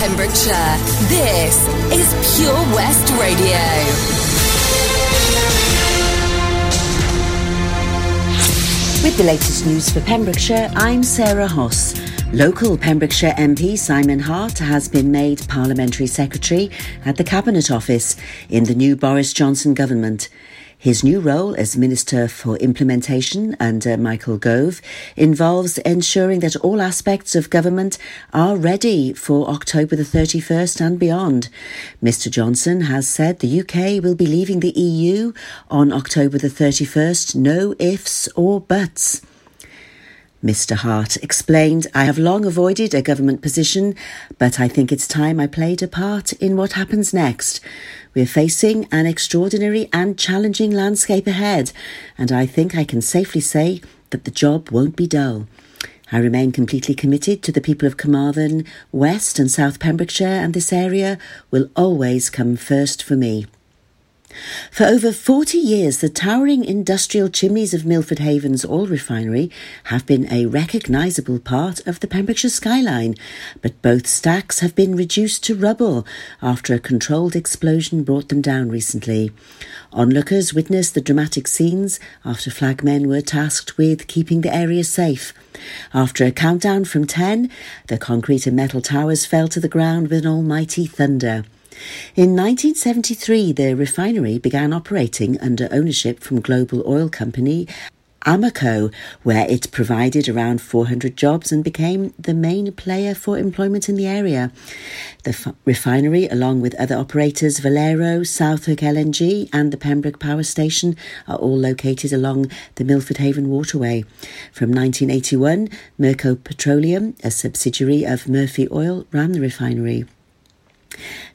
Pembrokeshire, this is Pure West Radio. With the latest news for Pembrokeshire, I'm Sarah Hoss. Local Pembrokeshire MP Simon Hart has been made Parliamentary Secretary at the Cabinet Office in the new Boris Johnson government. His new role as Minister for Implementation under Michael Gove involves ensuring that all aspects of government are ready for October the 31st and beyond. Mr Johnson has said the UK will be leaving the EU on October the 31st, no ifs or buts. Mr. Hart explained, I have long avoided a government position, but I think it's time I played a part in what happens next. We're facing an extraordinary and challenging landscape ahead, and I think I can safely say that the job won't be dull. I remain completely committed to the people of Carmarthen, West and South Pembrokeshire, and this area will always come first for me. For over 40 years, the towering industrial chimneys of Milford Haven's oil refinery have been a recognisable part of the Pembrokeshire skyline, but both stacks have been reduced to rubble after a controlled explosion brought them down recently. Onlookers witnessed the dramatic scenes after flagmen were tasked with keeping the area safe. After a countdown from 10, the concrete and metal towers fell to the ground with an almighty thunder. In 1973, the refinery began operating under ownership from global oil company Amoco, where it provided around 400 jobs and became the main player for employment in the area. The f- refinery, along with other operators, Valero, South Hook LNG, and the Pembroke Power Station, are all located along the Milford Haven Waterway. From 1981, Murco Petroleum, a subsidiary of Murphy Oil, ran the refinery.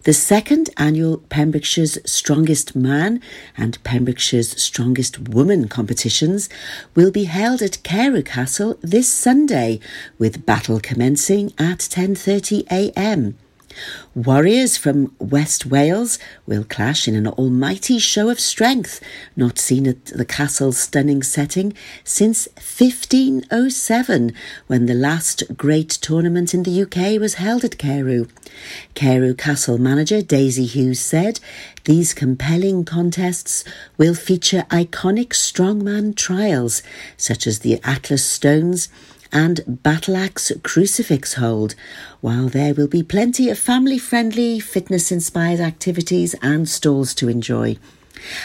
The second annual Pembrokeshire's Strongest Man and Pembrokeshire's Strongest Woman competitions will be held at Carew Castle this Sunday with battle commencing at 10:30 a.m. Warriors from West Wales will clash in an almighty show of strength, not seen at the castle's stunning setting since 1507, when the last great tournament in the UK was held at Carew. Carew Castle manager Daisy Hughes said, These compelling contests will feature iconic strongman trials, such as the Atlas Stones and battle axe crucifix hold, while there will be plenty of family friendly, fitness inspired activities and stalls to enjoy.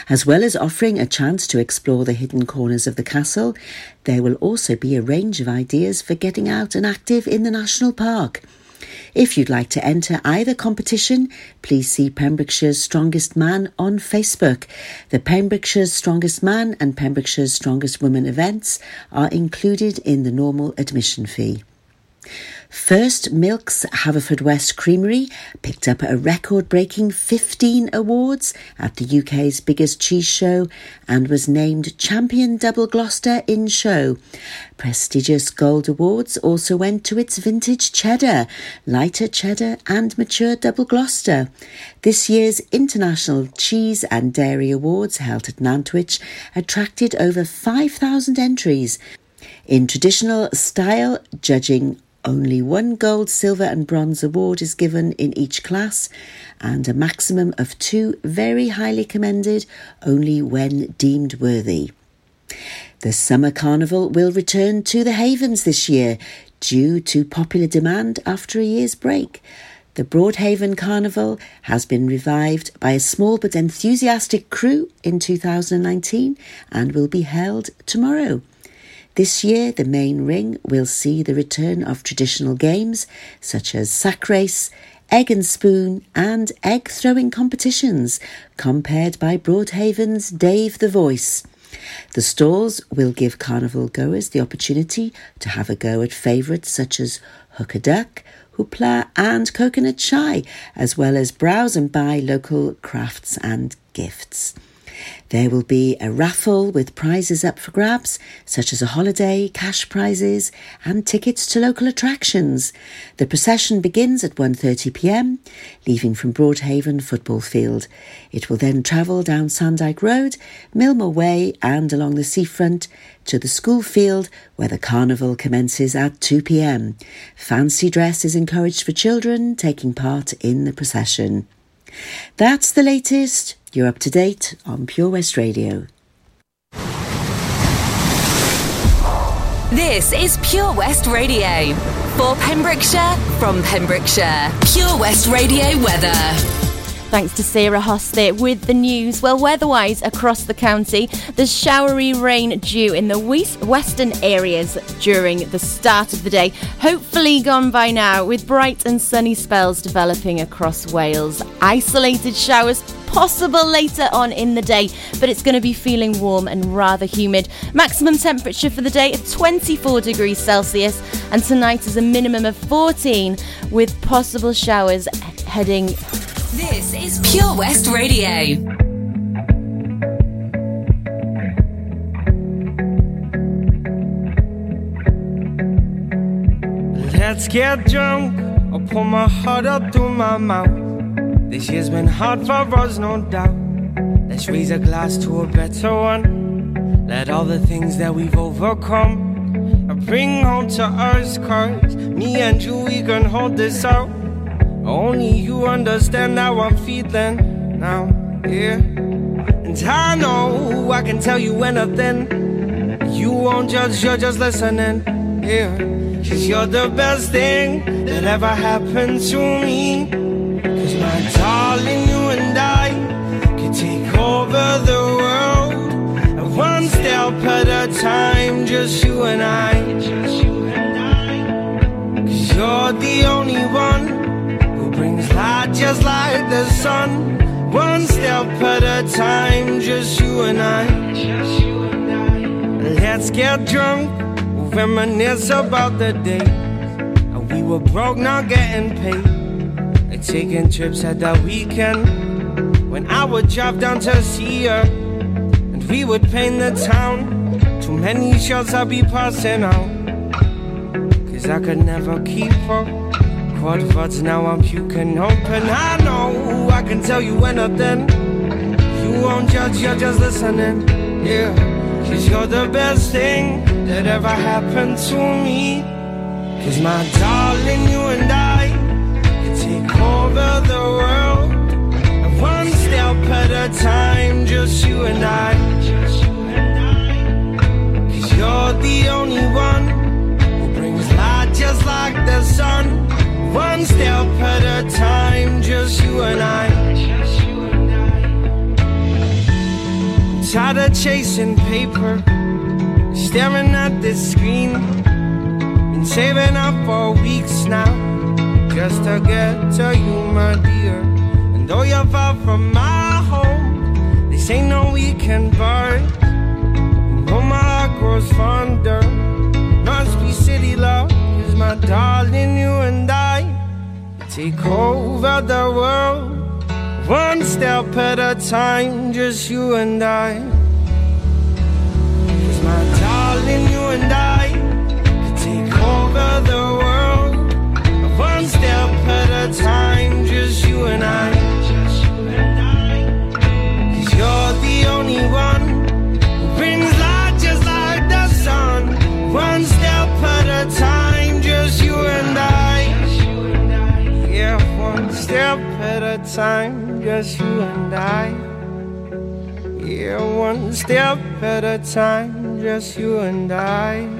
As well as offering a chance to explore the hidden corners of the castle, there will also be a range of ideas for getting out and active in the national park. If you'd like to enter either competition, please see Pembrokeshire's Strongest Man on Facebook. The Pembrokeshire's Strongest Man and Pembrokeshire's Strongest Woman events are included in the normal admission fee. First Milk's Haverfordwest Creamery picked up a record breaking 15 awards at the UK's biggest cheese show and was named Champion Double Gloucester in Show. Prestigious gold awards also went to its vintage cheddar, lighter cheddar, and mature double Gloucester. This year's International Cheese and Dairy Awards held at Nantwich attracted over 5,000 entries. In traditional style, judging only one gold, silver, and bronze award is given in each class, and a maximum of two very highly commended only when deemed worthy. The Summer Carnival will return to the Havens this year due to popular demand after a year's break. The Broadhaven Carnival has been revived by a small but enthusiastic crew in 2019 and will be held tomorrow. This year, the main ring will see the return of traditional games such as sack race, egg and spoon, and egg throwing competitions, compared by Broadhaven's Dave the Voice. The stalls will give carnival goers the opportunity to have a go at favourites such as hook a duck, hoopla, and coconut shy, as well as browse and buy local crafts and gifts. There will be a raffle with prizes up for grabs, such as a holiday, cash prizes, and tickets to local attractions. The procession begins at 1:30 p.m., leaving from Broadhaven Football Field. It will then travel down Sandyke Road, Millmoor Way, and along the seafront to the school field where the carnival commences at 2 pm. Fancy dress is encouraged for children taking part in the procession. That's the latest. You're up to date on Pure West Radio. This is Pure West Radio. For Pembrokeshire, from Pembrokeshire. Pure West Radio weather. Thanks to Sarah Hoss there with the news. Well, weather-wise across the county, there's showery rain due in the western areas during the start of the day. Hopefully gone by now, with bright and sunny spells developing across Wales. Isolated showers possible later on in the day, but it's going to be feeling warm and rather humid. Maximum temperature for the day of 24 degrees Celsius, and tonight is a minimum of 14 with possible showers heading this is Pure West Radio. Let's get drunk. I'll pull my heart up through my mouth. This year's been hard for us, no doubt. Let's raise a glass to a better one. Let all the things that we've overcome bring home to us, cause me and you, we can hold this out. Only you understand how I'm feeling now, yeah. And I know I can tell you anything. You won't judge, you're just listening, yeah. Cause you're the best thing that ever happened to me. Darling, you and I could take over the world. One step at a time, just you and I. Cause you're the only one who brings light just like the sun. One step at a time, just you and I. Let's get drunk, reminisce about the day we were broke, not getting paid. Taking trips at the weekend when I would drive down to see her, and we would paint the town. Too many shots I'd be passing out, cause I could never keep up. Quad thoughts, now I'm puking open. I know I can tell you anything. You won't judge, you're just listening. Yeah, cause you're the best thing that ever happened to me. Cause my darling, you and I the world. One step at a time, just you and I. Cause you're the only one who brings light just like the sun. One step at a time, just you and I. Tired of chasing paper, staring at this screen. Been saving up for weeks now, just to get to you, my dear. And though you're far from my home, this ain't no weekend bird. Oh, my heart grows fonder. Must be city love, cause my darling, you and I take over the world one step at a time, just you and I. Cause my darling, you and I can take over the time, just you and I. Cause you're the only one who brings light just like the sun, one step at a time, just you and I Yeah, one step at a time, just you and I. Yeah, one step at a time, just you and I.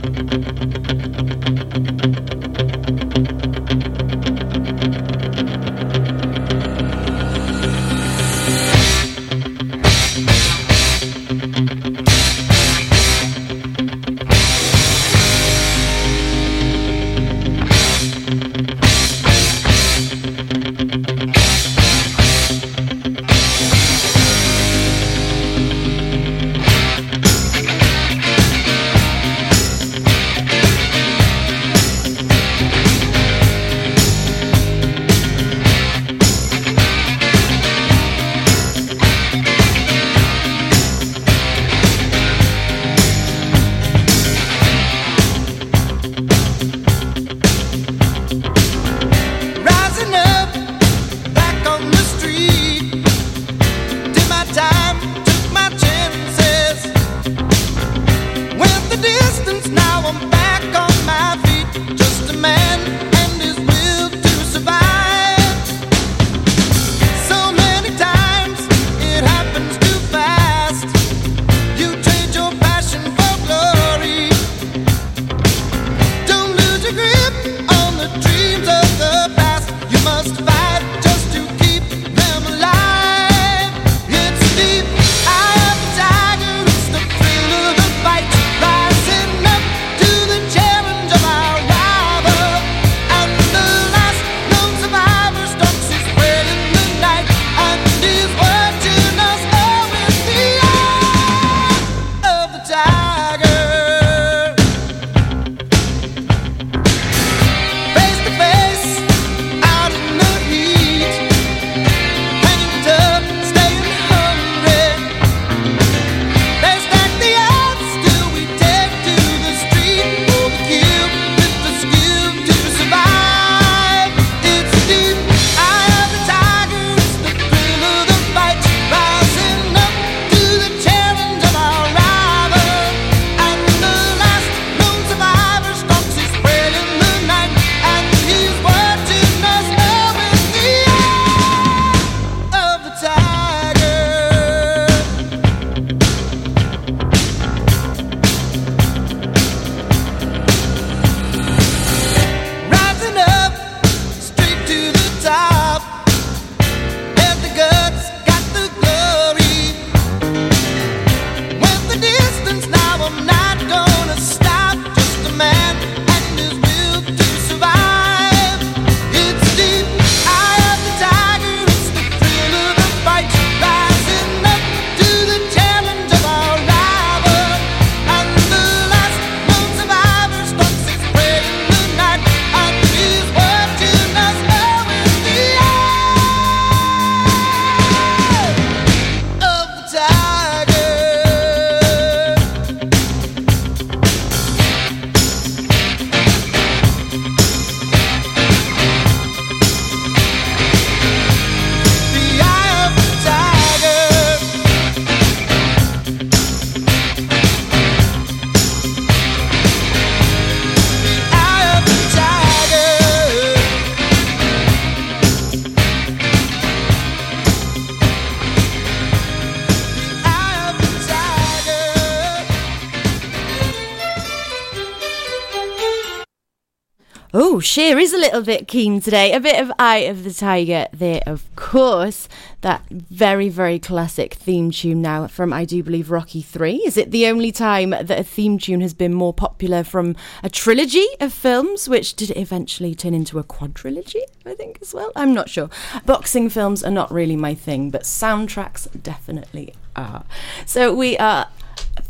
Sheer is a little bit keen today. A bit of Eye of the Tiger there, of course. That very, very classic theme tune now from, I do believe, Rocky 3. Is it the only time that a theme tune has been more popular from a trilogy of films, which did eventually turn into a quadrilogy, I think, as well? I'm not sure. Boxing films are not really my thing, but soundtracks definitely are. So we are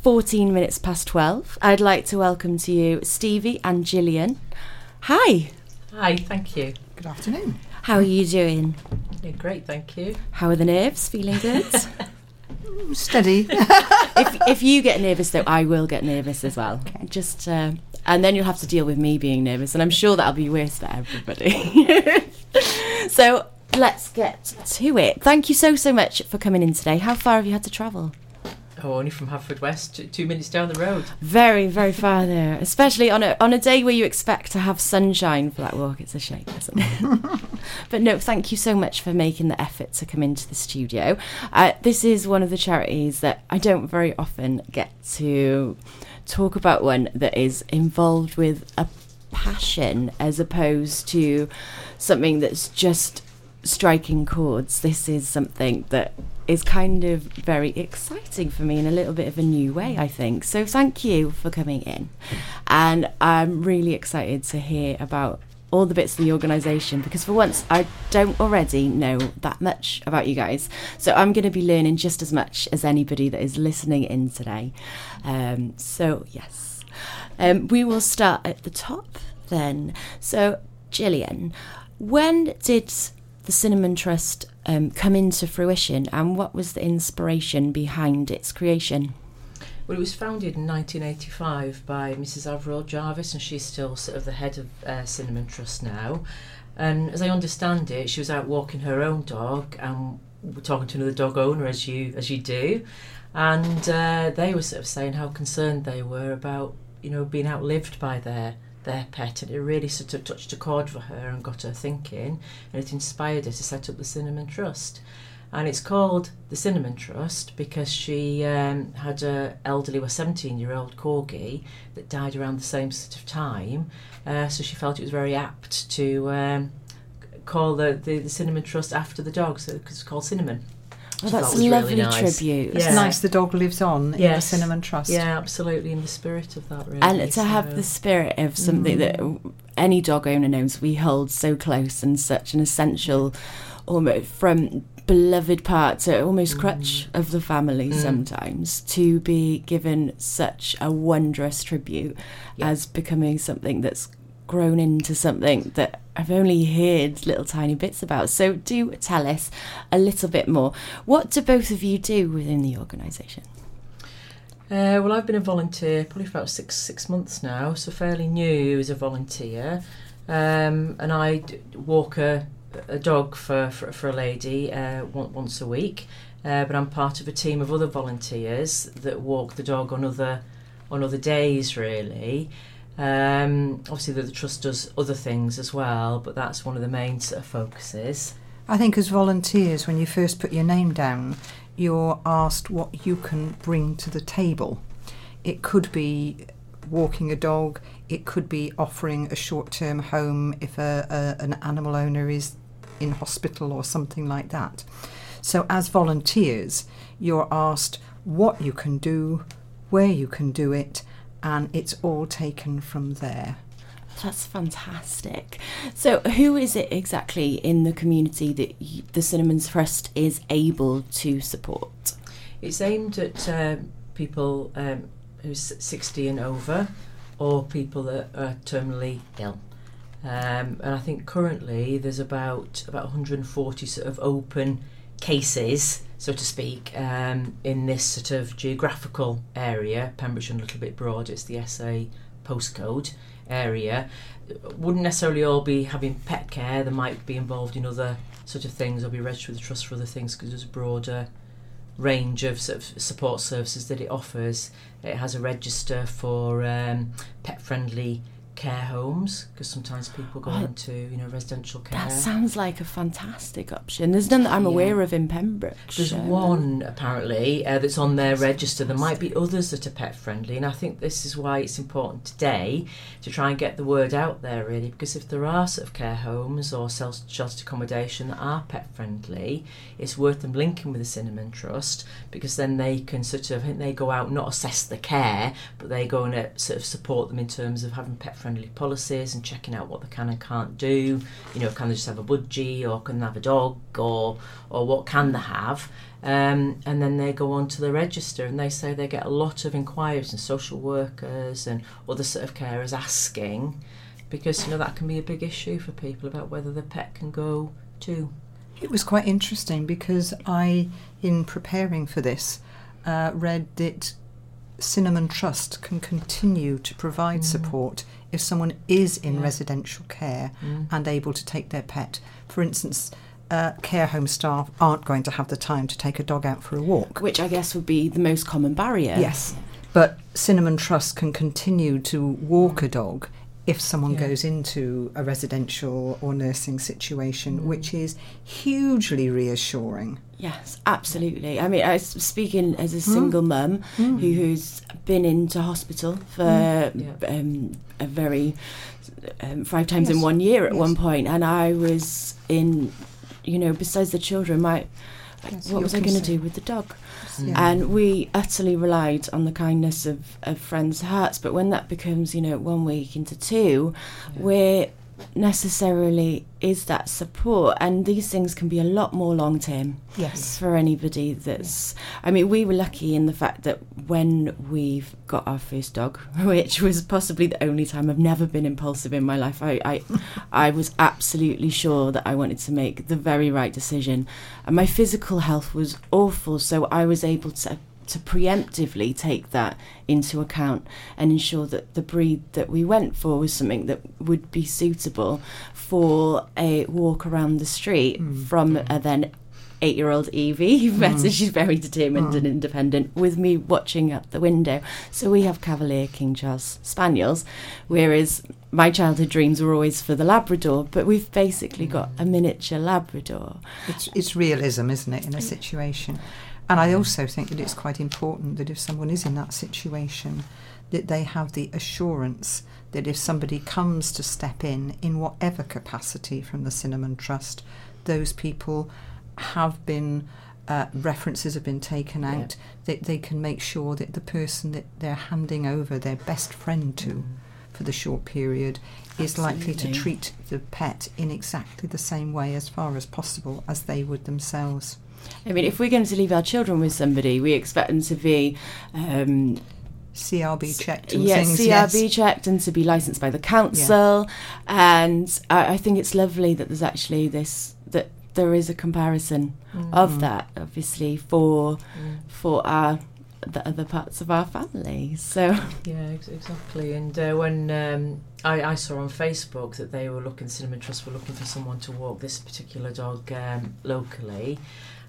14 minutes past 12. I'd like to welcome to you Stevie and Gillian. Hi. Hi, thank you. Good afternoon. How are you doing? Yeah, great, thank you. How are the nerves? Feeling good? Steady. if if you get nervous though, I will get nervous as well. Okay. Just uh, and then you'll have to deal with me being nervous, and I'm sure that'll be worse for everybody. so let's get to it. Thank you so so much for coming in today. How far have you had to travel? Oh, only from Haverfordwest, two minutes down the road. Very, very far there. Especially on a on a day where you expect to have sunshine for that walk. It's a shame, isn't it? but no, thank you so much for making the effort to come into the studio. Uh, this is one of the charities that I don't very often get to talk about one that is involved with a passion as opposed to something that's just striking chords. This is something that is kind of very exciting for me in a little bit of a new way, I think. So thank you for coming in. And I'm really excited to hear about all the bits of the organisation because for once I don't already know that much about you guys. So I'm going to be learning just as much as anybody that is listening in today. Um, so, yes. Um, we will start at the top then. So, Gillian, when did the Cinnamon Trust um, come into fruition and what was the inspiration behind its creation? Well, it was founded in 1985 by Mrs. Avril Jarvis, and she's still sort of the head of uh, Cinnamon Trust now. And as I understand it, she was out walking her own dog and talking to another dog owner, as you as you do, and uh, they were sort of saying how concerned they were about you know, being outlived by their their pet, and it really sort of touched a chord for her and got her thinking, and it inspired her to set up the Cinnamon Trust. And it's called the Cinnamon Trust because she um, had a elderly, well, 17 year old corgi that died around the same sort of time. Uh, so she felt it was very apt to um, call the, the, the Cinnamon Trust after the dog, so it's called Cinnamon. Oh, that's a lovely really nice. tribute. It's nice the dog lives on in the Cinnamon Trust. Yeah, absolutely, in the spirit of that, really. And to have the spirit of something that mm. any dog owner knows we hold so close and such an essential, almost from beloved part to almost crutch mm. of the family mm. sometimes, to be given such a wondrous tribute as becoming something that's grown into something that I've only heard little tiny bits about. So do tell us a little bit more. What do both of you do within the organisation? Uh, well, I've been a volunteer probably for about six six months now, so fairly new as a volunteer. Um, and I walk a, a dog for, for, for a lady uh, once a week. Uh, but I'm part of a team of other volunteers that walk the dog on other on other days, really. Um, obviously, the, the trust does other things as well, but that's one of the main sort of focuses. I think as volunteers, when you first put your name down, you're asked what you can bring to the table. It could be walking a dog, it could be offering a short term home if a, a, an animal owner is in hospital or something like that. So, as volunteers, you're asked what you can do, where you can do it, and it's all taken from there. That's fantastic. So, who is it exactly in the community that y- the Cinnamon Trust is able to support? It's aimed at um, people um, who's 60 and over, or people that are terminally ill. Um, and I think currently there's about about 140 sort of open cases, so to speak, um, in this sort of geographical area. Pembrokeshire a little bit broad. It's the SA postcode area. Wouldn't necessarily all be having pet care. They might be involved in other sort of things or be registered with the trust for other things because there's a broader range of sort of support services that it offers. It has a register for um, pet-friendly care homes because sometimes people go Oh, into you know residential care. That sounds like a fantastic option. There's none that I'm Yeah. aware of in Pembroke. There's one apparently uh, that's on their register. There might be others that are pet friendly, and I think this is why it's important today to try and get the word out there, really, because if there are sort of care homes or self sheltered accommodation that are pet friendly, it's worth them linking with the Cinnamon Trust because then they can sort of I think they go out not assess the care, but they go and uh, sort of support them in terms of having pet friendly policies and checking out what they can and can't do. You know, can they just have a budgie or can they have a dog or or what can they have? Um, and then they go on to the register and they say they get a lot of inquiries and social workers and other sort of carers asking because you know that can be a big issue for people about whether the pet can go too. It was quite interesting because I, in preparing for this, uh, read that Cinnamon Trust can continue to provide support if someone is in Yeah. residential care and able to take their pet. For instance, uh, care home staff aren't going to have the time to take a dog out for a walk. which I guess would be the most common barrier. Yes, but Cinnamon Trust can continue to walk a dog if someone Yeah. goes into a residential or nursing situation, which is hugely reassuring. Yes, absolutely. I mean, I s- speaking as a single mum who, who's been into hospital for Yeah. um, a very um, five times in one year at yes. one point, and I was in, you know, besides the children, my Yes, what was I going to do with the dog? Yeah. And we utterly relied on the kindness of, of friends' hearts. But when that becomes, you know, one week into two, where necessarily is that support? And these things can be a lot more long term Yes. for anybody that's. I mean, we were lucky in the fact that when we've got our first dog, which was possibly the only time I've never been impulsive in my life, I, I, I was absolutely sure that I wanted to make the very right decision. And my physical health was awful, so I was able to to preemptively take that into account and ensure that the breed that we went for was something that would be suitable for a walk around the street mm. from a mm. then eight year old Evie. You've met her, she's very mm. determined and independent, with me watching out the window. So we have Cavalier King Charles Spaniels, whereas my childhood dreams were always for the Labrador, but we've basically got a miniature Labrador. It's, it's realism, isn't it, in a situation? And I also think that it's quite important that if someone is in that situation, that they have the assurance that if somebody comes to step in, in whatever capacity from the Cinnamon Trust, those people have been. Uh, references have been taken out. That they can make sure that the person that they're handing over their best friend to for the short period is likely to treat the pet in exactly the same way as far as possible as they would themselves. I mean, if we're going to leave our children with somebody, we expect them to be um, CRB checked and yes, things. CRB yes. checked and to be licensed by the council. And I, I think it's lovely that there's actually this that there is a comparison of that, obviously for for our the other parts of our family. So Yeah, ex- exactly. And uh, when um, I, I saw on Facebook that they were looking, Cinnamon Trust were looking for someone to walk this particular dog um, locally,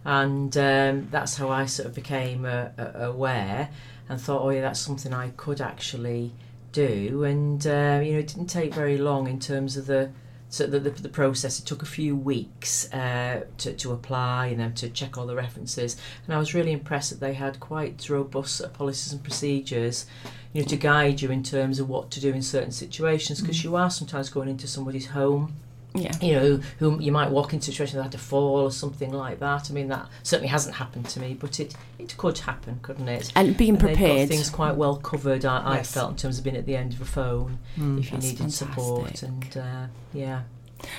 and um, that's how I sort of became uh, uh, aware and thought, oh yeah, that's something I could actually do. And uh, you know, it didn't take very long in terms of the so the, the, the process. It took a few weeks uh, to, to apply and then to check all the references. And I was really impressed that they had quite robust policies and procedures you know, to guide you in terms of what to do in certain situations because you are sometimes going into somebody's home, yeah. you know, who you might walk into a situation that had to fall or something like that. I mean, that certainly hasn't happened to me, but it, it could happen, couldn't it? And being And prepared. things quite well covered, I, I felt, in terms of being at the end of a phone if you needed support. And uh, yeah.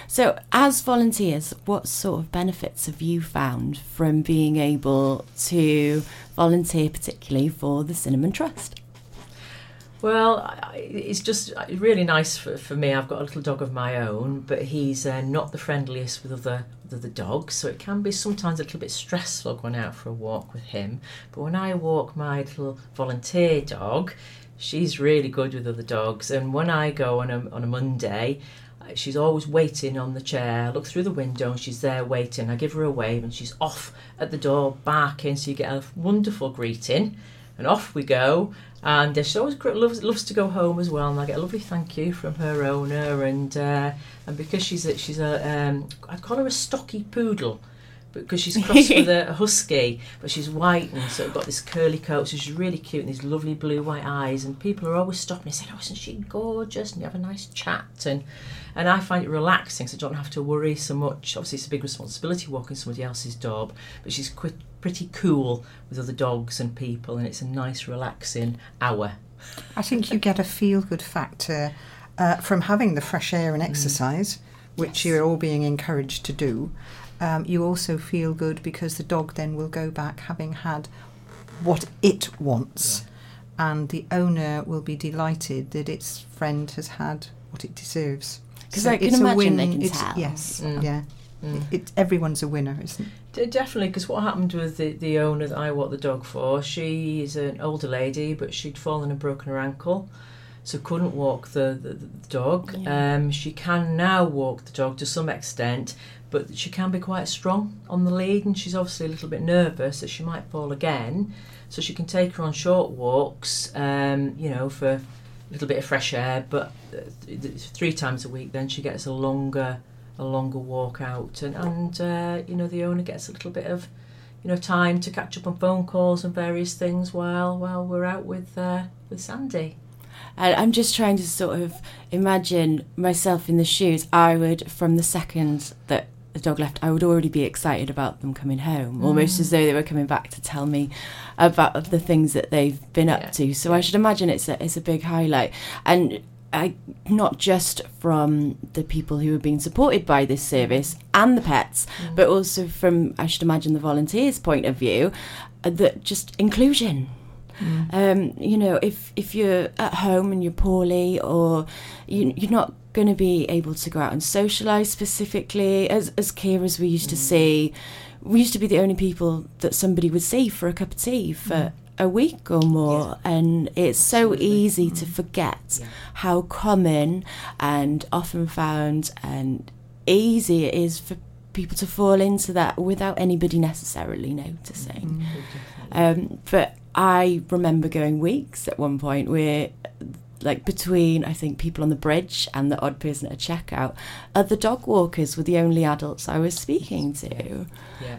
So, as volunteers, what sort of benefits have you found from being able to volunteer, particularly for the Cinnamon Trust? Well, it's just uh, really nice for, for me. I've got a little dog of my own, but he's uh, not the friendliest with other with other dogs, so it can be sometimes a little bit stressful going out for a walk with him. But when I walk my little volunteer dog, she's really good with other dogs. And when I go on a on a Monday, uh, she's always waiting on the chair. I look through the window and she's there waiting. I give her a wave and she's off at the door barking. So you get a wonderful greeting and off we go. And uh, she always loves, loves to go home as well, and I get a lovely thank you from her owner. And uh, and because she's a, she's a um, I'd call her a stocky poodle, because she's crossed with a husky, but she's white and sort of got this curly coat, so she's really cute and these lovely blue white eyes. And people are always stopping and saying, "Oh, isn't she gorgeous?" And you have a nice chat and. And I find it relaxing, so I don't have to worry so much. Obviously, it's a big responsibility walking somebody else's dog, but she's quite, pretty cool with other dogs and people, and it's a nice, relaxing hour. I think you get a feel good factor uh, from having the fresh air and exercise, which you're all being encouraged to do. Um, you also feel good because the dog then will go back having had what it wants, and the owner will be delighted that its friend has had what it deserves. 'Cause I can it's a imagine win. they can it's, tell. Yes, Mm. yeah. It, everyone's a winner, isn't it? Definitely, because what happened with the, the owner that I walked the dog for, she is an older lady, but she'd fallen and broken her ankle, so couldn't walk the, the, the dog. Um, she can now walk the dog to some extent, but she can be quite strong on the lead, and she's obviously a little bit nervous that she might fall again. So she can take her on short walks, um, you know, for a little bit of fresh air, but uh, th- th- three times a week then she gets a longer a longer walk out and, and uh, you know the owner gets a little bit of you know time to catch up on phone calls and various things while while we're out with uh, with Sandy. And I'm just trying to sort of imagine myself in the shoes. I would, from the second that the dog left, I would already be excited about them coming home, almost as though they were coming back to tell me about the things that they've been Yeah. up to. So I should imagine it's a, it's a big highlight. And I, not just from the people who are being supported by this service and the pets, but also from, I should imagine, the volunteers' point of view, uh, that just inclusion. Um, you know, if if you're at home and you're poorly, or you, you're not going to be able to go out and socialise specifically, as as carers we used to see, we used to be the only people that somebody would see for a cup of tea for a week or more, and it's so easy to forget how common and often found and easy it is for people to fall into that without anybody necessarily noticing. Um, but I remember going weeks at one point where, like, between I think people on the bridge and the odd person at a checkout, other dog walkers were the only adults I was speaking to. Yeah.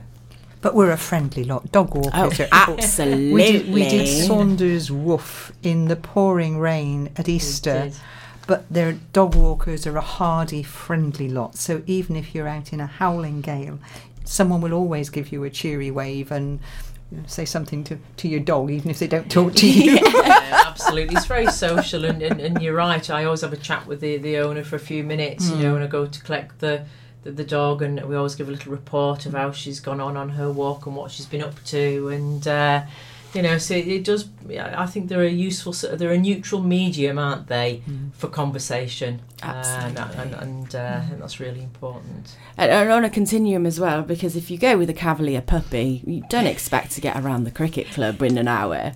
But we're a friendly lot. Dog walkers. Oh, are- absolutely. We did, we did Saundersfoot in the pouring rain at Easter. But their dog walkers are a hardy, friendly lot. So even if you're out in a howling gale, someone will always give you a cheery wave and say something to, to your dog, even if they don't talk to you. yeah, absolutely. It's very social, and, and, and you're right. I always have a chat with the, the owner for a few minutes, you hmm. know, when I go to collect the, the, the dog, and we always give a little report of how she's gone on on her walk and what she's been up to, and uh, you know, so it, it does. yeah, I think they're a useful, sort of- they're a neutral medium, aren't they, for conversation? Absolutely. and and, and uh, I think that's really important. And, and on a continuum as well, because if you go with a Cavalier puppy, you don't expect to get around the cricket club in an hour.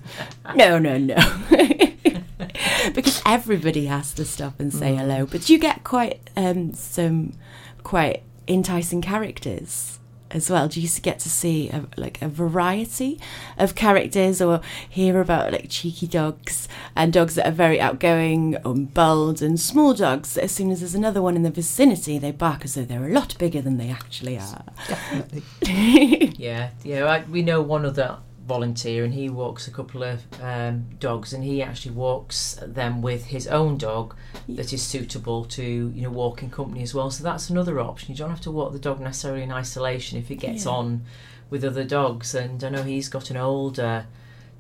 No, no, no. because everybody has to stop and say hello. But you get quite um, some quite enticing characters as well. Do you get to see a, like a variety of characters or hear about like cheeky dogs and dogs that are very outgoing and bold and small dogs as soon as there's another one in the vicinity they bark as though they're a lot bigger than they actually are. Definitely. Yeah, yeah. I, we know one other volunteer, and he walks a couple of um, dogs, and he actually walks them with his own dog that is suitable to you know walking company as well. So that's another option. You don't have to walk the dog necessarily in isolation if it gets Yeah. on with other dogs. And I know he's got an older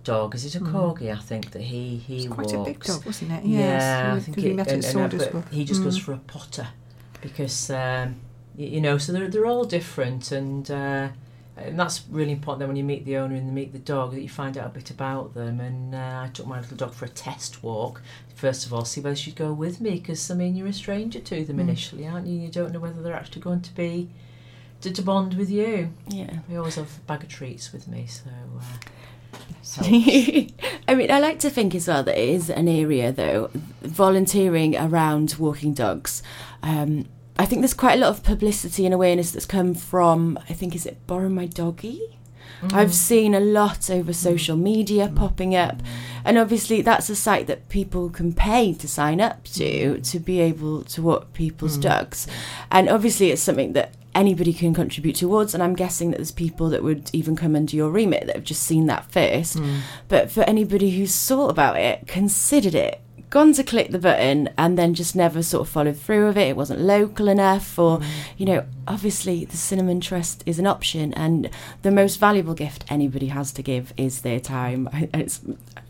dog. Is it a corgi? I think that he he It's quite walks. a big dog, wasn't it? Yeah. I think it, met and, and, Woof. he just goes Mm. for a potter because um, y- you know so they're they're all different and. Uh, and that's really important then when you meet the owner and you meet the dog that you find out a bit about them and uh, I took my little dog for a test walk first of all see whether she'd go with me because I mean you're a stranger to them Mm. initially aren't you you don't know whether they're actually going to be to, to bond with you Yeah. we always have a bag of treats with me so uh. I mean, I like to think as well that it is an area, though, volunteering around walking dogs. Um, I think there's quite a lot of publicity and awareness that's come from, I think, is it Borrow My Doggy? Mm. I've seen a lot over mm. social media mm. popping up. And obviously, that's a site that people can pay to sign up to to be able to walk people's dogs. And obviously, it's something that anybody can contribute towards. And I'm guessing that there's people that would even come under your remit that have just seen that first. But for anybody who's thought about it, considered it, gone to click the button and then just never sort of followed through with it. It wasn't local enough, or, mm. you know, obviously the Cinnamon Trust is an option, and the most valuable gift anybody has to give is their time. It's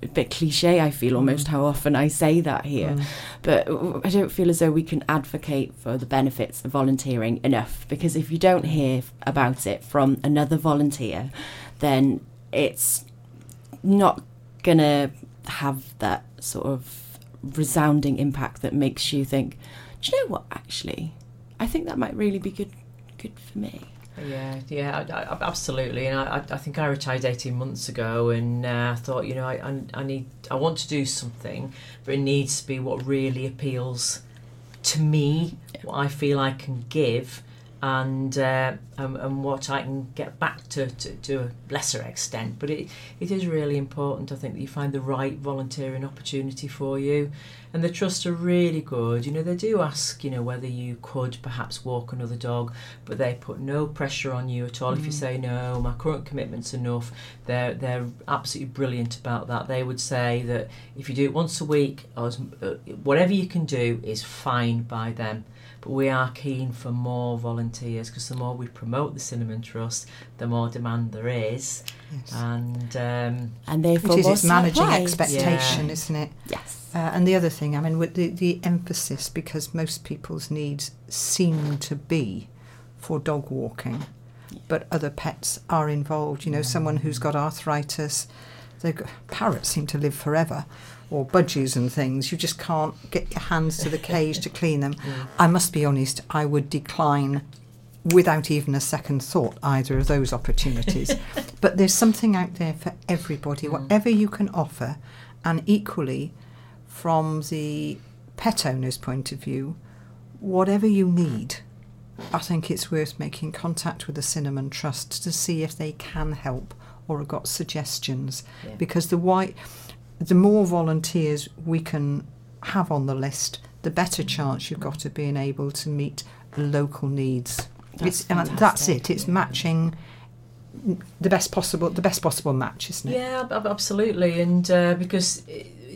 a bit cliche, I feel mm. almost how often I say that here, mm. but I don't feel as though we can advocate for the benefits of volunteering enough because if you don't hear about it from another volunteer, then it's not gonna have that sort of resounding impact that makes you think, do you know what? Actually, I think that might really be good, good for me. Yeah, yeah, I, I, absolutely. And I, I- think I retired eighteen months ago, and uh, I thought, you know, I, I, I need, I want to do something, but it needs to be what really appeals to me, what I feel I can give, and uh, um, and what I can get back to, to, to a lesser extent. But it, it is really important, I think, that you find the right volunteering opportunity for you. And the trusts are really good. You know, they do ask, you know, whether you could perhaps walk another dog, but they put no pressure on you at all. If you say no, my current commitment's enough, they're they're absolutely brilliant about that. They would say that if you do it once a week, or uh, whatever you can do is fine by them. But we are keen for more volunteers because the more we promote the Cinnamon Trust, the more demand there is, Yes. and um, And therefore, It is, it's managing supplies. expectation, Yeah. isn't it? Yes. Uh, and the other thing, I mean, with the, the emphasis, because most people's needs seem to be for dog walking, but other pets are involved. You know, someone who's got arthritis, they've parrots seem to live forever, or budgies and things. You just can't get your hands to the cage to clean them. I must be honest, I would decline without even a second thought either of those opportunities. but there's something out there for everybody, mm. whatever you can offer, and equally from the pet owner's point of view, whatever you need, I think it's worth making contact with the Cinnamon Trust to see if they can help or have got suggestions. Yeah. Because the why, the more volunteers we can have on the list, the better chance you've got of being able to meet local needs. That's it's, and that's it. It's matching the best possible, the best possible match, isn't it? Yeah, ab- ab- absolutely, and uh, because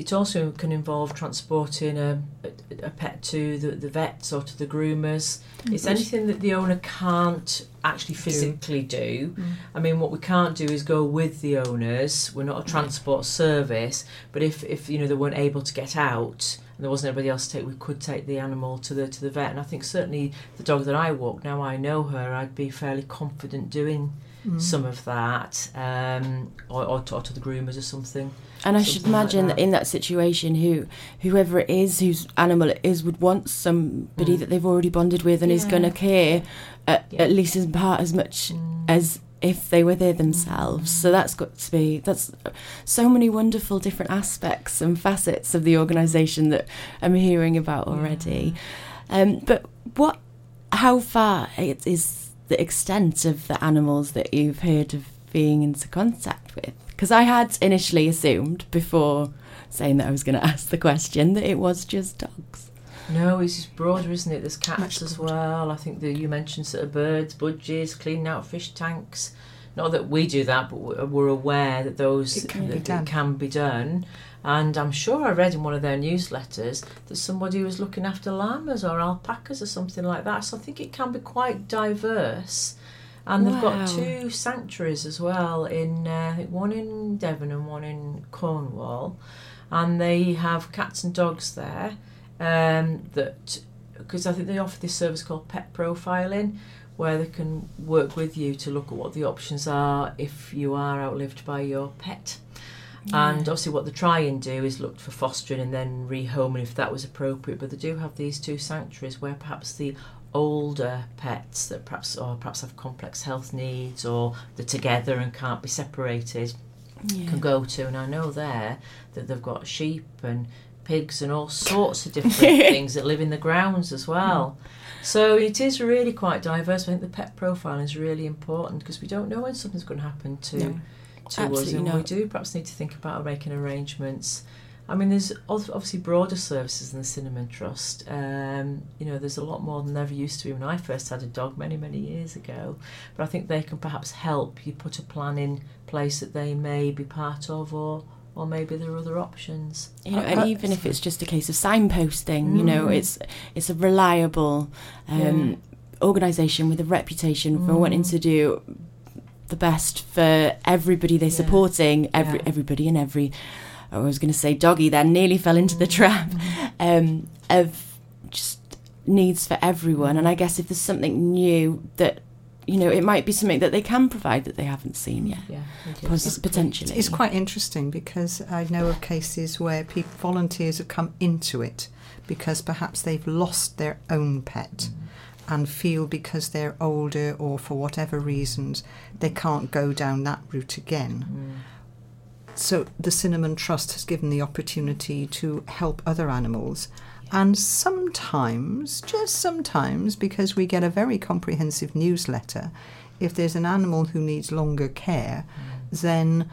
it, also can involve transporting a, a, a pet to the, the vets or to the groomers. Mm-hmm. It's anything that the owner can't actually physically do. Mm. I mean, what we can't do is go with the owners. We're not a transport service, but if, if you know they weren't able to get out and there wasn't anybody else to take, we could take the animal to the to the vet. And I think certainly the dog that I walk now, I know her. I'd be fairly confident doing some of that, um, or, or, to, or to the groomers or something. And I should Something like imagine that. that in that situation, who whoever it is, whose animal it is, would want somebody Mm. that they've already bonded with and is going to care at, Yeah. at least in part as much Mm. as if they were there themselves. So that's got to be that's so many wonderful different aspects and facets of the organisation that I'm hearing about already. Um, but what, how far it is the extent of the animals that you've heard of being into contact with? Because I had initially assumed before saying that I was going to ask the question that it was just dogs. No, it's just broader, isn't it? There's cats Much as well. I think that you mentioned sort of birds, budgies, cleaning out fish tanks. Not that we do that, but we're aware that those It can be that done. can be done. And I'm sure I read in one of their newsletters that somebody was looking after llamas or alpacas or something like that. So I think it can be quite diverse. And they've got two sanctuaries as well in uh, one in Devon and one in Cornwall, and they have cats and dogs there. Um, that because I think they offer this service called pet profiling, where they can work with you to look at what the options are if you are outlived by your pet. And obviously, what they try and do is look for fostering and then rehoming if that was appropriate. But they do have these two sanctuaries where perhaps the older pets that perhaps or perhaps have complex health needs or they're together and can't be separated Yeah. can go to. And I know there that they've got sheep and pigs and all sorts of different things that live in the grounds as well. Mm. So it is really quite diverse. I think the pet profile is really important because we don't know when something's going to happen to No, to us, and we do perhaps need to think about making arrangements. I mean, there's obviously broader services than the Cinnamon Trust. Um, you know, there's a lot more than there ever used to be when I first had a dog many, many years ago. But I think they can perhaps help you put a plan in place that they may be part of, or or maybe there are other options. You know, and even if it's just a case of signposting, you know, Mm. it's it's a reliable um, organisation with a reputation for wanting Mm. to do the best for everybody they're Yeah. supporting. Every Yeah. everybody and every. I was going to say doggy, then nearly fell into Mm. the trap um, of just needs for everyone. And I guess if there's something new that you know, it might be something that they can provide that they haven't seen yet. Yeah, it potentially. It's quite interesting because I know of cases where people, volunteers have come into it because perhaps they've lost their own pet and feel because they're older or for whatever reasons they can't go down that route again. Mm. So the Cinnamon Trust has given the opportunity to help other animals. And sometimes, just sometimes, because we get a very comprehensive newsletter, if there's an animal who needs longer care, then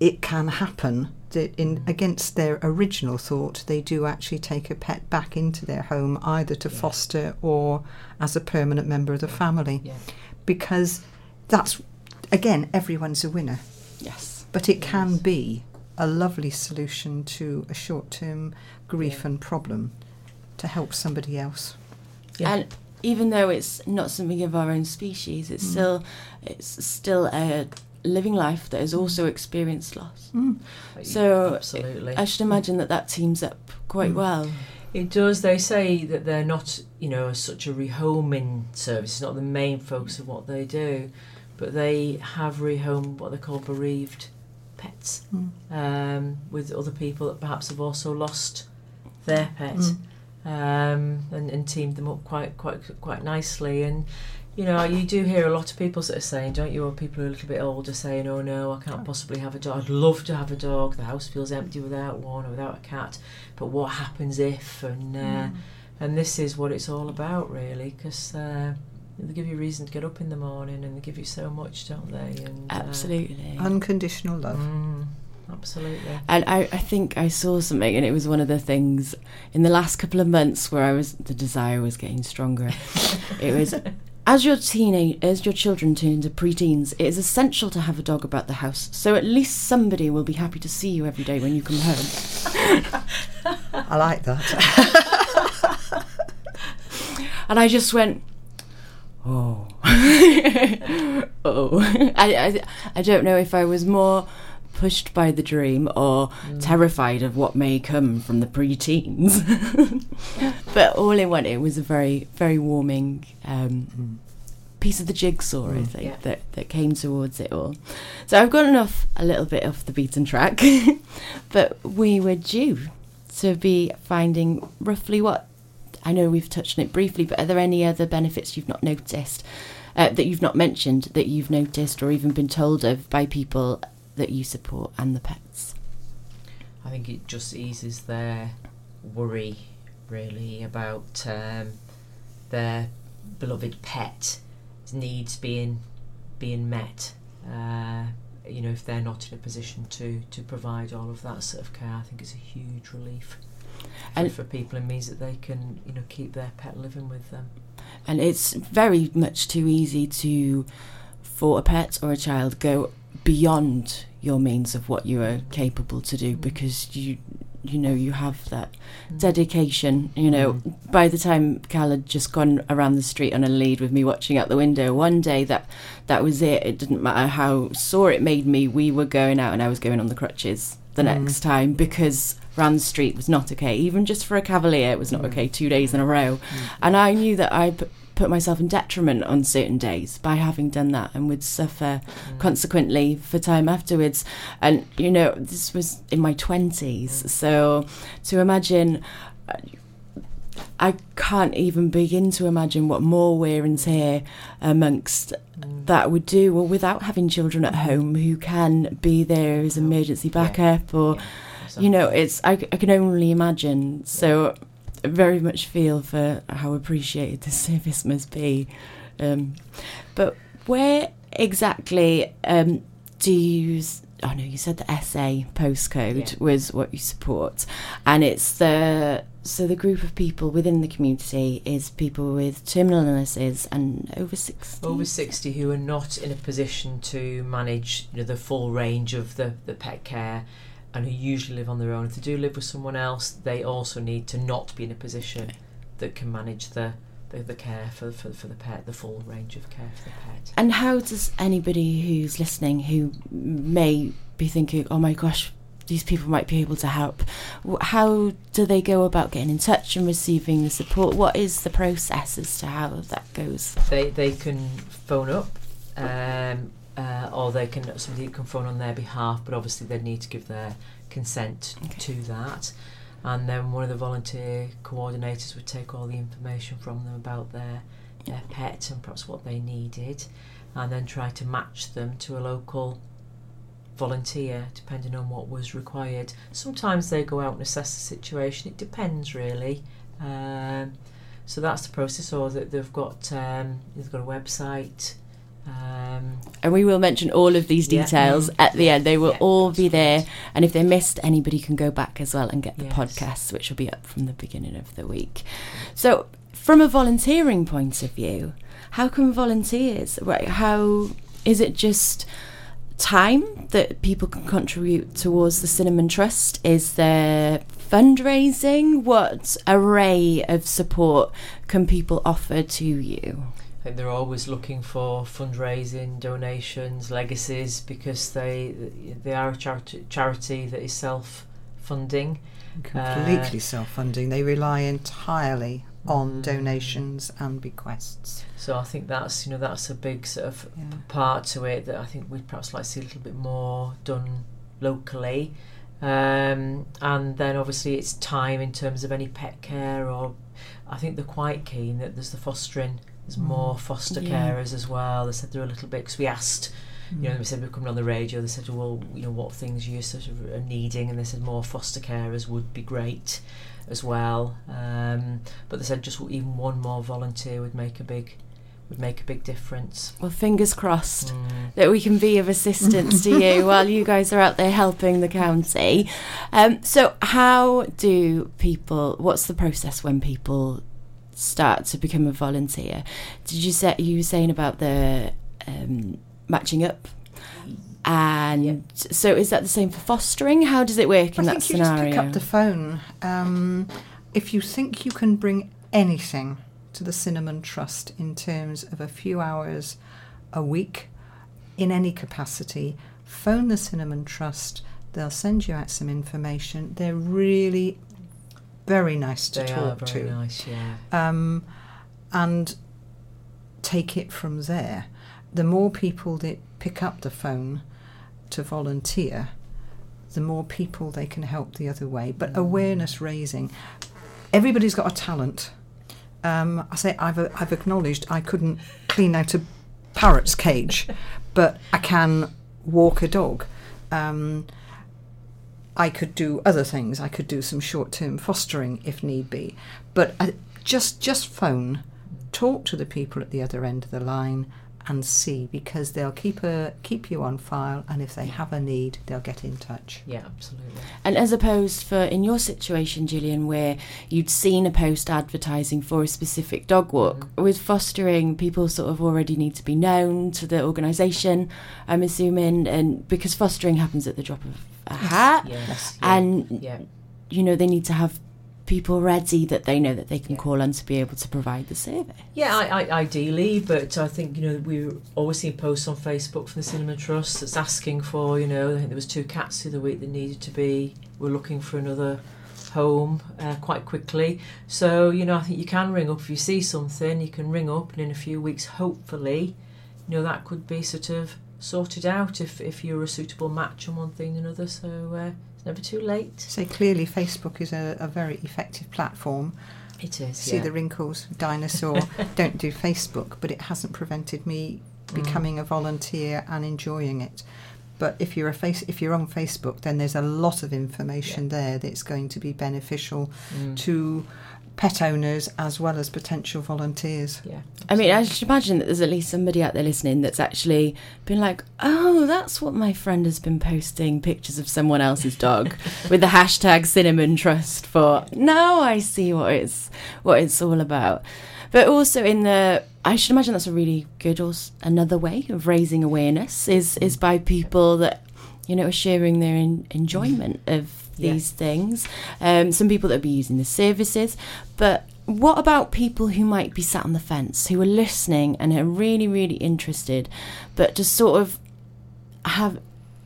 it can happen that in against their original thought they do actually take a pet back into their home either to Yeah. foster or as a permanent member of the family Yeah. because that's again everyone's a winner yes. but it can be a lovely solution to a short-term grief Yeah. and problem to help somebody else Yeah. And even though it's not something of our own species, it's still it's still a living life that has also experienced loss. So absolutely. I should imagine that that teams up quite well. It does. They say that they're not, you know, such a rehoming service. It's not the main focus of what they do, but they have rehomed what they call bereaved pets Mm. um, with other people that perhaps have also lost their pet, um, and, and teamed them up quite, quite, quite nicely. And you know, you do hear a lot of people sort of saying, don't you, or people who are a little bit older saying, oh no, I can't possibly have a dog. I'd love to have a dog. The house feels empty without one or without a cat. But what happens if? And uh, and this is what it's all about, really, because uh, they give you a reason to get up in the morning, and they give you so much, don't they? And uh, Absolutely. Unconditional love. mm, absolutely. And I, I think I saw something, and it was one of the things in the last couple of months where I was the desire was getting stronger. it was as your teenage as your children turn into preteens, it is essential to have a dog about the house, so at least somebody will be happy to see you every day when you come home. I like that. And I just went, oh, oh. I, I, I don't know if I was more pushed by the dream or terrified of what may come from the preteens. but all in one, it was a very, very warming um, piece of the jigsaw, I think, Yeah. that, that came towards it all. So I've gotten off a little bit off the beaten track, but we were due to be finding roughly what I know we've touched on it briefly, but are there any other benefits you've not noticed, uh, that you've not mentioned, that you've noticed or even been told of by people that you support and the pets? I think it just eases their worry, really, about um, their beloved pet needs being being met. Uh, you know, if they're not in a position to to provide all of that sort of care, I think it's a huge relief. For, And- for people, it means that they can, you know, keep their pet living with them. And it's very much too easy to, for a pet or a child, go beyond your means of what you are capable to do because you you know you have that mm. dedication you know. Mm. By the time cal had just gone around the street on a lead with me watching out the window one day that that was it. It didn't matter how sore it made me we were going out and i was going on the crutches the mm. next time because around the street was not okay. Even just for a cavalier it was not okay two days in a row. And i knew that i put myself in detriment on certain days by having done that and would suffer mm. consequently for time afterwards. And you know this was in my 20s mm. so to imagine I can't even begin to imagine what more wear and tear amongst mm. that would do, or without having children at home who can be there as emergency backup, or you know, it's I, I can only imagine. So, very much feel for how appreciated this service must be. Um, but where exactly um, do you? Oh no, you said the SA postcode Yeah. was what you support, and it's the so the group of people within the community is people with terminal illnesses and over sixty. over 60 who are not in a position to manage you know, the full range of the, the pet care and who usually live on their own. If they do live with someone else, they also need to not be in a position that can manage the, the, the care for, for, for the pet, the full range of care for the pet. And how does anybody who's listening who may be thinking, oh my gosh, these people might be able to help, how do they go about getting in touch and receiving the support? What is the process as to how that goes? They, they can phone up um, uh, or they can somebody can phone on their behalf, but obviously they need to give their consent to that. And then one of the volunteer coordinators would take all the information from them about their their pet and perhaps what they needed, and then try to match them to a local volunteer depending on what was required. Sometimes they go out and assess the situation. It depends really. Um, so that's the process. Or that they've got um, they've got a website. Um, And we will mention all of these Yeah. details at the end. They will Yeah, all be there. And if they missed, anybody can go back as well and get the Yes. podcasts, which will be up from the beginning of the week. So, from a volunteering point of view, how can volunteers? right, How is it just time that people can contribute towards the Cinnamon Trust? Is there fundraising? What array of support can people offer to you? Think they're always looking for fundraising, donations, legacies because they they are a charity, charity that is self funding. Completely self funding. They rely entirely on Mm. donations and bequests. So I think that's you know that's a big sort of Yeah. part to it that I think we'd perhaps like to see a little bit more done locally. Um, and then obviously it's time in terms of any pet care or I think they're quite keen that there's the fostering there's more foster Yeah. carers as well they said they're a little bit because we asked You know, they said we're coming on the radio. They said, well, you know, what things you sort of are needing, and they said more foster carers would be great as well. Um, but they said just even one more volunteer would make a big would make a big difference. Well, fingers crossed Mm. that we can be of assistance to you while you guys are out there helping the county. Um, so, how do people? What's the process when people start to become a volunteer? Did you say you were saying about the um, matching up? And so, is that the same for fostering? How does it work in I that you scenario? pick up the phone. Um, if you think you can bring anything to the Cinnamon Trust in terms of a few hours a week in any capacity, phone the Cinnamon Trust. They'll send you out some information. They're really very nice to They are talk very to. nice, yeah. um, and take it from there. The more people that pick up the phone to volunteer, the more people they can help the other way. But awareness raising. Everybody's got a talent. Um, I say I've, I've acknowledged I couldn't clean out a parrot's cage, but I can walk a dog. Um, I could do other things. I could do some short-term fostering if need be, but I, just just phone, talk to the people at the other end of the line, and see because they'll keep a keep you on file, and if they have a need, they'll get in touch. Yeah, absolutely. And as opposed for in your situation, Gillian, where you'd seen a post advertising for a specific dog walk, mm-hmm. with fostering, people sort of already need to be known to the organisation, I'm assuming, and because fostering happens at the drop of a hat, Yes. yeah, and yeah. you know they need to have people ready that they know that they can call on to be able to provide the service. Yeah, I, I, ideally, but I think you know we always see posts on Facebook from the Cinnamon Trust that's asking for you know I think there was two cats the other week that needed to be we're looking for another home uh, quite quickly. So you know I think you can ring up if you see something you can ring up and in a few weeks hopefully you know that could be sort of sorted out if if you're a suitable match on one thing and another. So uh, it's never too late. So clearly, Facebook is a, a very effective platform. It is. See yeah. the wrinkles, dinosaur. don't do Facebook, but it hasn't prevented me becoming a volunteer and enjoying it. But if you're a face, if you're on Facebook, then there's a lot of information there that's going to be beneficial Mm. to pet owners as well as potential volunteers. Yeah. I mean, I should imagine that there's at least somebody out there listening that's actually been like, oh, that's what my friend has been posting pictures of someone else's dog with the hashtag Cinnamon Trust for. Now I see what it's what it's all about. But also in the, I should imagine that's a really good, or another way of raising awareness is is by people that you know are sharing their en- enjoyment of Yeah. these things. Um, some people that will be using the services, but what about people who might be sat on the fence, who are listening and are really, really interested, but just sort of have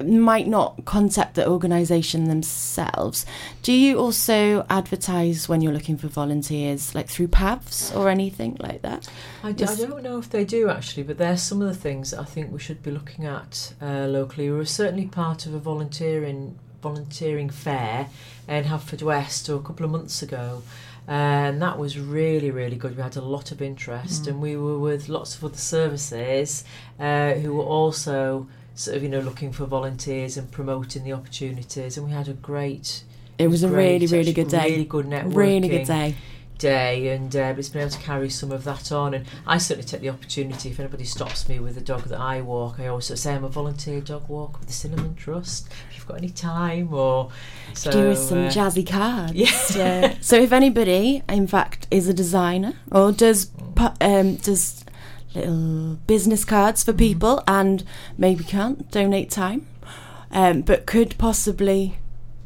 might not contact the organisation themselves? Do you also advertise when you're looking for volunteers, like through PAVs or anything like that? I, d- I don't know if they do actually, but there's some of the things that I think we should be looking at uh, locally. We were certainly part of a volunteering volunteering fair in Haverfordwest a couple of months ago, and that was really really good. We had a lot of interest, and we were with lots of other services uh, who were also sort of you know looking for volunteers and promoting the opportunities, and we had a great. It was a really, really good day. Really good networking Really good day. Day and uh, it's been able to carry some of that on and I certainly take the opportunity if anybody stops me with a dog that I walk I always sort of say I'm a volunteer dog walker with the Cinnamon Trust if you've got any time or so Give us some uh, jazzy cards. Yeah. Uh, so if anybody, in fact, is a designer or does um, does little business cards Mm-hmm. for people and maybe can't donate time, um, but could possibly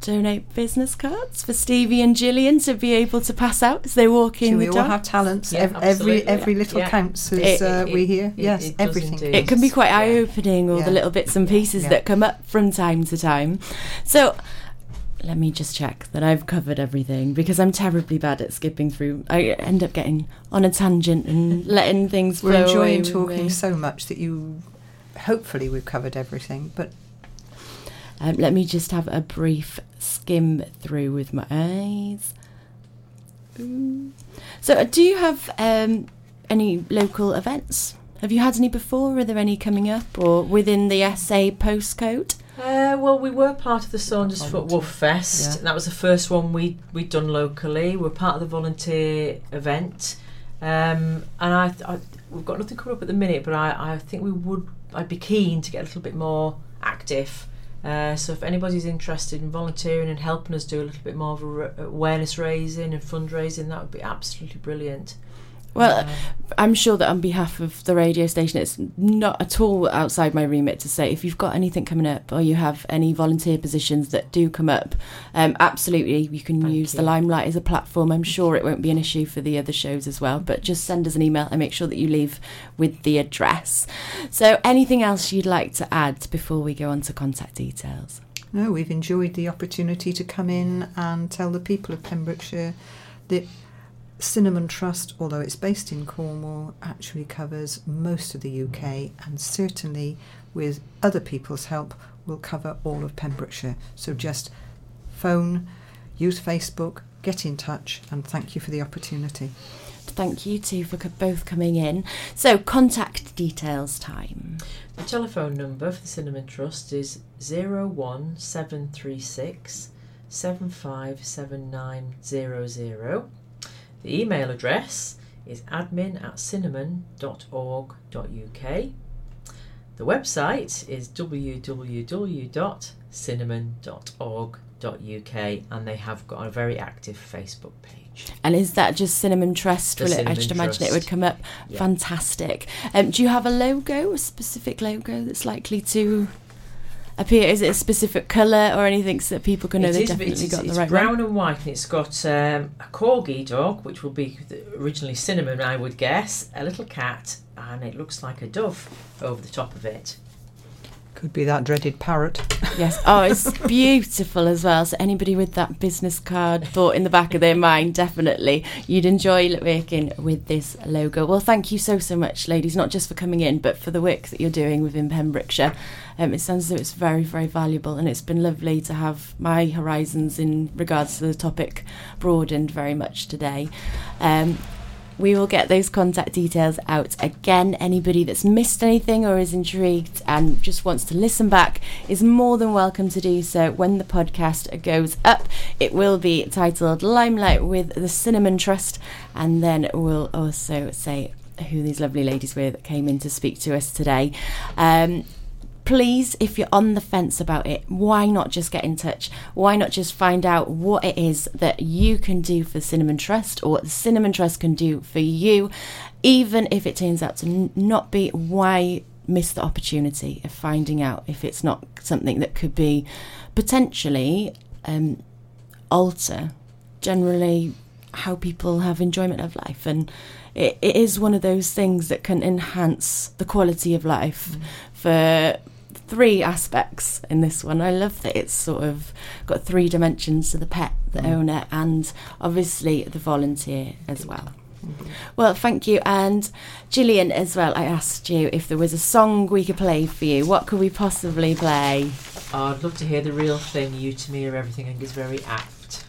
donate business cards for Stevie and Gillian to be able to pass out as they walk in. Do we the all dog. have talents? Yeah, Ev- every absolutely. every little Yeah. counts, as uh, we hear. it- yes, it does everything. indeed. it can be quite Yeah. eye opening, all Yeah. the little bits and pieces Yeah. that come up from time to time. So let me just check that I've covered everything because I'm terribly bad at skipping through. I end up getting on a tangent and letting things We're flow away enjoying with talking me. so much that you. Hopefully, we've covered everything. But Um, let me just have a brief skim through with my eyes. Ooh. So, uh, do you have um, any local events Have you had any before? Are there any coming up or within the SA postcode? Uh, well, we were part of the Saundersfoot Wolf Fest. Yeah. That was the first one we we'd done locally. We're part of the volunteer event, um, and I, I we've got nothing coming up at the minute, but I, I think we would I'd be keen to get a little bit more active. Uh, so if anybody's interested in volunteering and helping us do a little bit more of awareness raising and fundraising, that would be absolutely brilliant. Well, Uh, I'm sure that on behalf of the radio station, it's not at all outside my remit to say if you've got anything coming up or you have any volunteer positions that do come up, um, absolutely you can Thank use the. Limelight as a platform. I'm sure it won't be an issue for the other shows as well, but just send us an email and make sure that you leave with the address. So, anything else you'd like to add before we go on to contact details? No, we've enjoyed the opportunity to come in and tell the people of Pembrokeshire that Cinnamon Trust, although it's based in Cornwall, actually covers most of the UK and certainly with other people's help will cover all of Pembrokeshire. So just phone, use Facebook, get in touch and thank you for the opportunity. Thank you too for both coming in. So, contact details time. The telephone number for the Cinnamon Trust is 01736 757900. The email address is admin at cinnamon.org.uk. The website is www.cinnamon.org.uk and they have got a very active Facebook page. And is that just Cinnamon Trust? Will it, I Cinnamon should imagine it would come up. Yeah. Fantastic. Um, do you have a logo, a specific logo that's likely to appear? Is it a specific colour or anything so that people can know they is- definitely it's, got the right brown one? and white, and it's got um, a corgi dog, which will be originally cinnamon, I would guess, a little cat, and it looks like a dove over the top of it. Could be that dreaded parrot. Yes. Oh, it's beautiful as well. So anybody with that business card thought in the back of their mind, definitely you'd enjoy working with this logo. Well, thank you so so much, ladies, not just for coming in, but for the work that you're doing within Pembrokeshire. Um, it sounds as though it's very very valuable, and it's been lovely to have my horizons in regards to the topic broadened very much today. Um, we will get those contact details out again. Anybody that's missed anything or is intrigued and just wants to listen back is more than welcome to do so when the podcast goes up. It will be titled Limelight with the Cinnamon Trust, and then we'll also say who these lovely ladies were that came in to speak to us today. Um, please, if you're on the fence about it, why not just get in touch? Why not just find out what it is that you can do for Cinnamon Trust or what the Cinnamon Trust can do for you, even if it turns out to n- not be? Why miss the opportunity of finding out if it's not something that could be potentially um, alter generally how people have enjoyment of life. And it, it is one of those things that can enhance the quality of life for three aspects in this one. I love that it's sort of got three dimensions to the pet, the owner, and obviously the volunteer as well. Well, thank you. And Gillian, as well, I asked you if there was a song we could play for you. What could we possibly play? Oh, I'd love to hear the real thing. You to Me Are Everything. I think is very apt.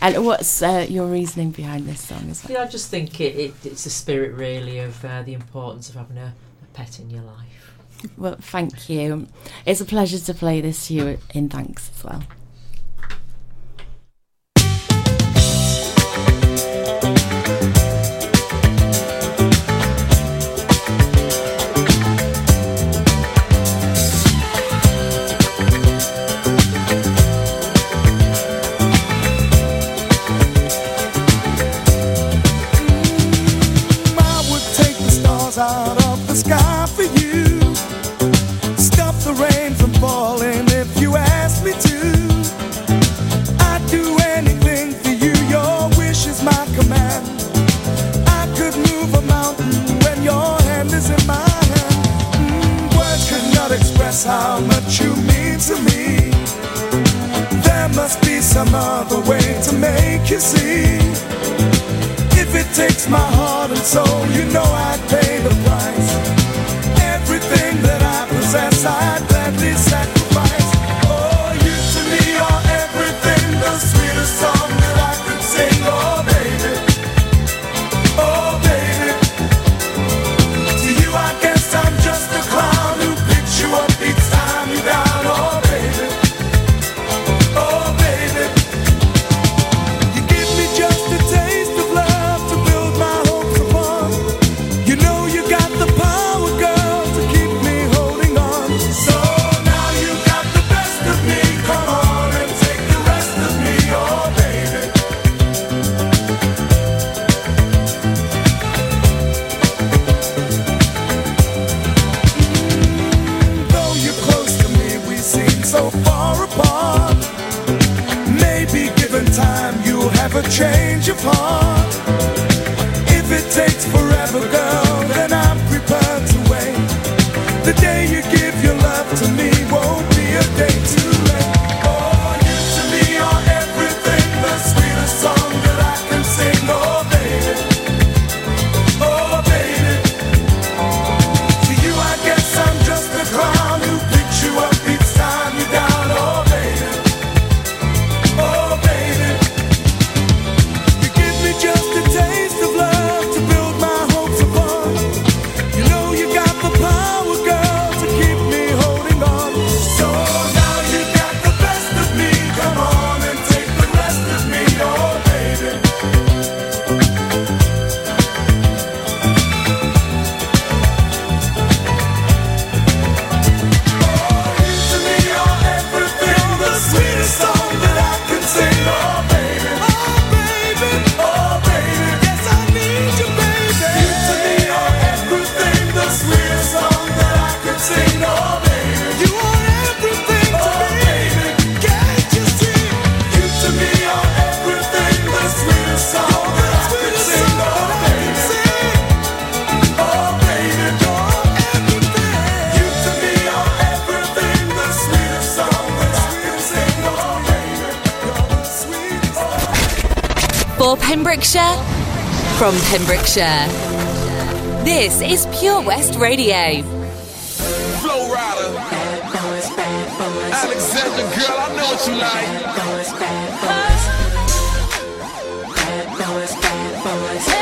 And what's uh, your reasoning behind this song as well? Yeah, I just think it, it, it's the spirit really of uh, the importance of having a, a pet in your life. Well, thank you. It's a pleasure to play this to you in thanks as well. See. If it takes my heart and soul, you know I'd never change your heart. from Pembrokeshire. This is Pure West Radio. Flow Rider. Girl, I know what you like. Bad boys, bad boys. Bad boys, bad boys.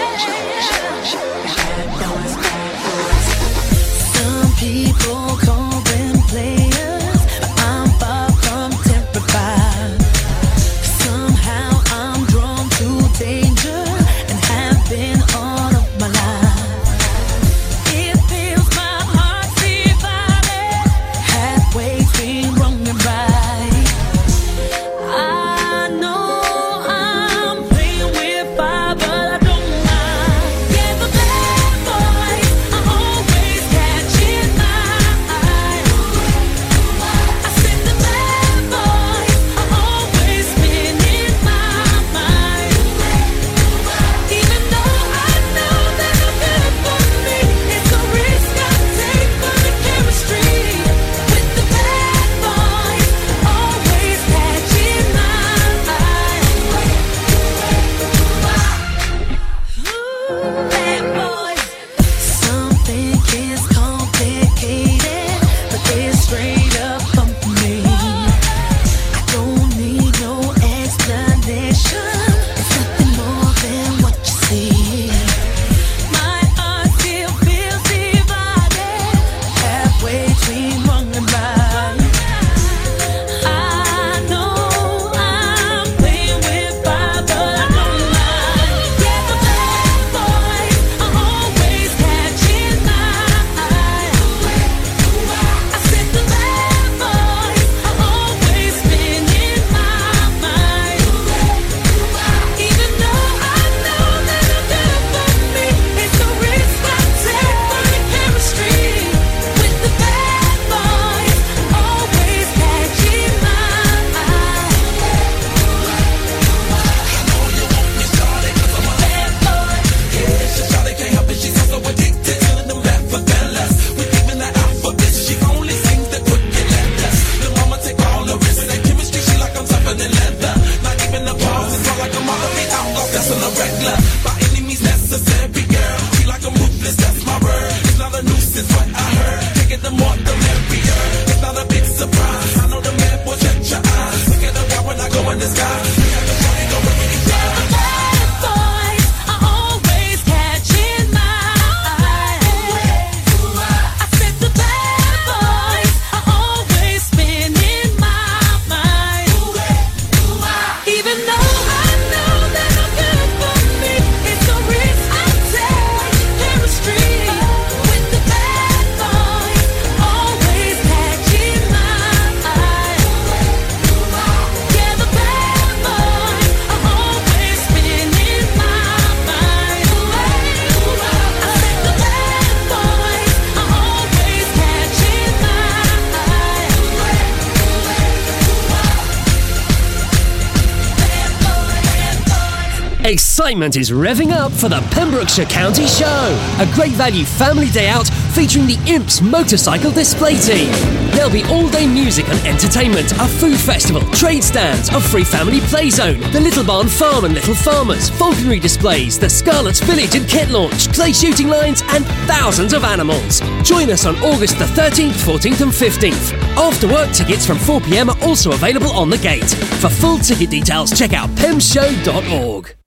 Excitement is revving up for the Pembrokeshire County Show, a great value family day out featuring the Imps Motorcycle Display Team. There'll be all day music and entertainment, a food festival, trade stands, a free family play zone, the Little Barn Farm and Little Farmers, falconry displays, the Scarlets Village and kit launch, clay shooting lines, and thousands of animals. Join us on August the 13th, 14th, and 15th. After work tickets from 4 pm are also available on the gate. For full ticket details, check out pemshow.org.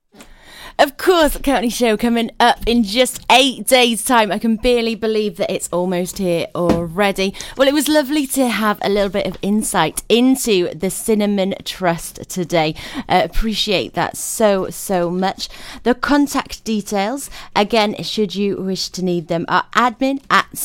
Of course, County Show coming up in just eight days' time. I can barely believe that it's almost here already. Well, it was lovely to have a little bit of insight into the Cinnamon Trust today. Uh, appreciate that so, so much. The contact details, again, should you wish to need them, are admin at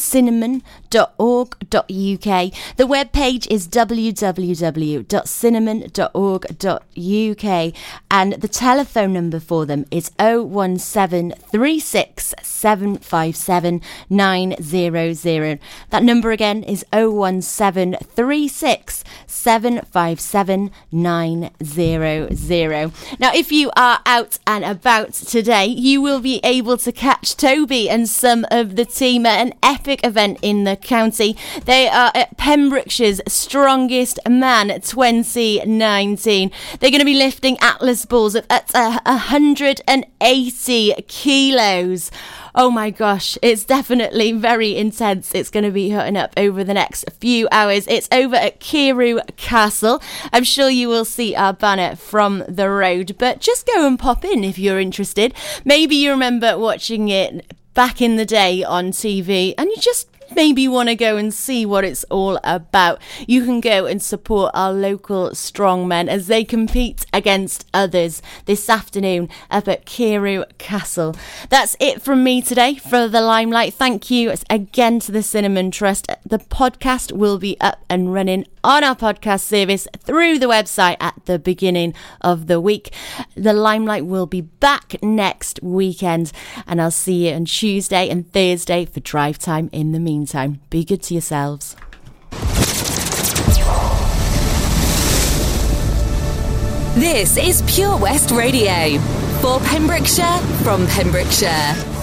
cinnamon.org.uk. The webpage is www.cinnamon.org.uk and the telephone number for them is 01736 757 900. That number again is 01736 757 900. Now, if you are out and about today, you will be able to catch Toby and some of the team at an epic event in the county. They are Pembrokeshire's Strongest Man 2019. They're going to be lifting Atlas balls of at a 180 kilos. Oh my gosh, it's definitely very intense. It's going to be hotting up over the next few hours. It's over at Carew Castle. I'm sure you will see our banner from the road, but just go and pop in if you're interested. Maybe you remember watching it back in the day on TV and you just maybe want to go and see what it's all about, you can go and support our local strongmen as they compete against others this afternoon up at Carew Castle. That's it from me today for the Limelight. Thank you again to the Cinnamon Trust. The podcast will be up and running on our podcast service through the website at the beginning of the week. The Limelight will be back next weekend, and I'll see you on Tuesday and Thursday for drive time in the meantime. Be good to yourselves. This is Pure West Radio for Pembrokeshire from Pembrokeshire.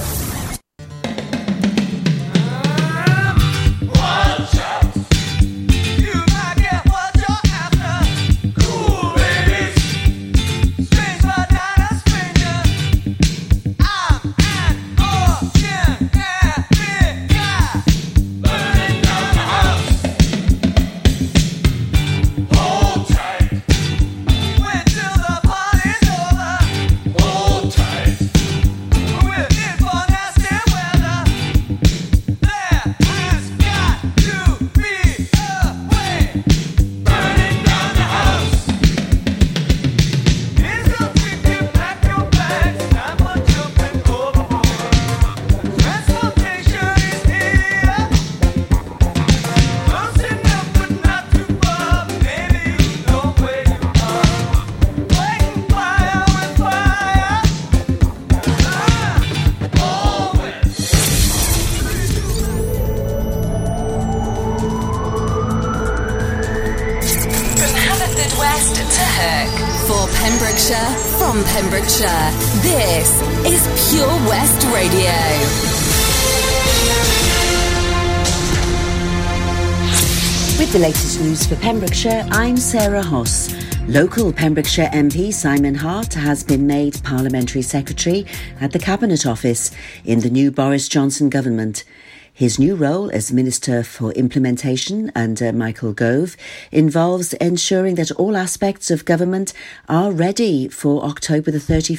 News for Pembrokeshire, I'm Sarah Hoss. Local Pembrokeshire MP Simon Hart has been made Parliamentary Secretary at the Cabinet Office in the new Boris Johnson government. His new role as Minister for Implementation under Michael Gove involves ensuring that all aspects of government are ready for October the 31st.